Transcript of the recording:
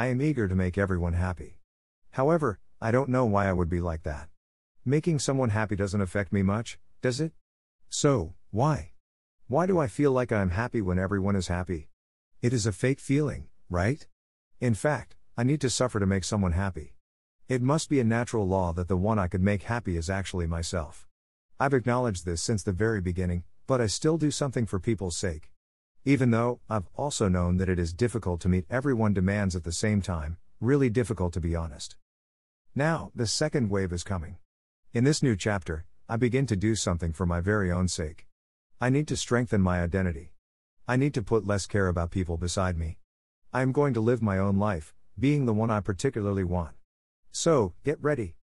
I am eager to make everyone happy. However, I don't know why I would be like that. Making someone happy doesn't affect me much, does it? So, why? Why do I feel like I am happy when everyone is happy? It is a fake feeling, right? In fact, I need to suffer to make someone happy. It must be a natural law that the one I could make happy is actually myself. I've acknowledged this since the very beginning, but I still do something for people's sake. Even though, I've also known that it is difficult to meet everyone demands at the same time, really difficult to be honest. Now, the second wave is coming. In this new chapter, I begin to do something for my very own sake. I need to strengthen my identity. I need to put less care about people beside me. I am going to live my own life, being the one I particularly want. So, get ready.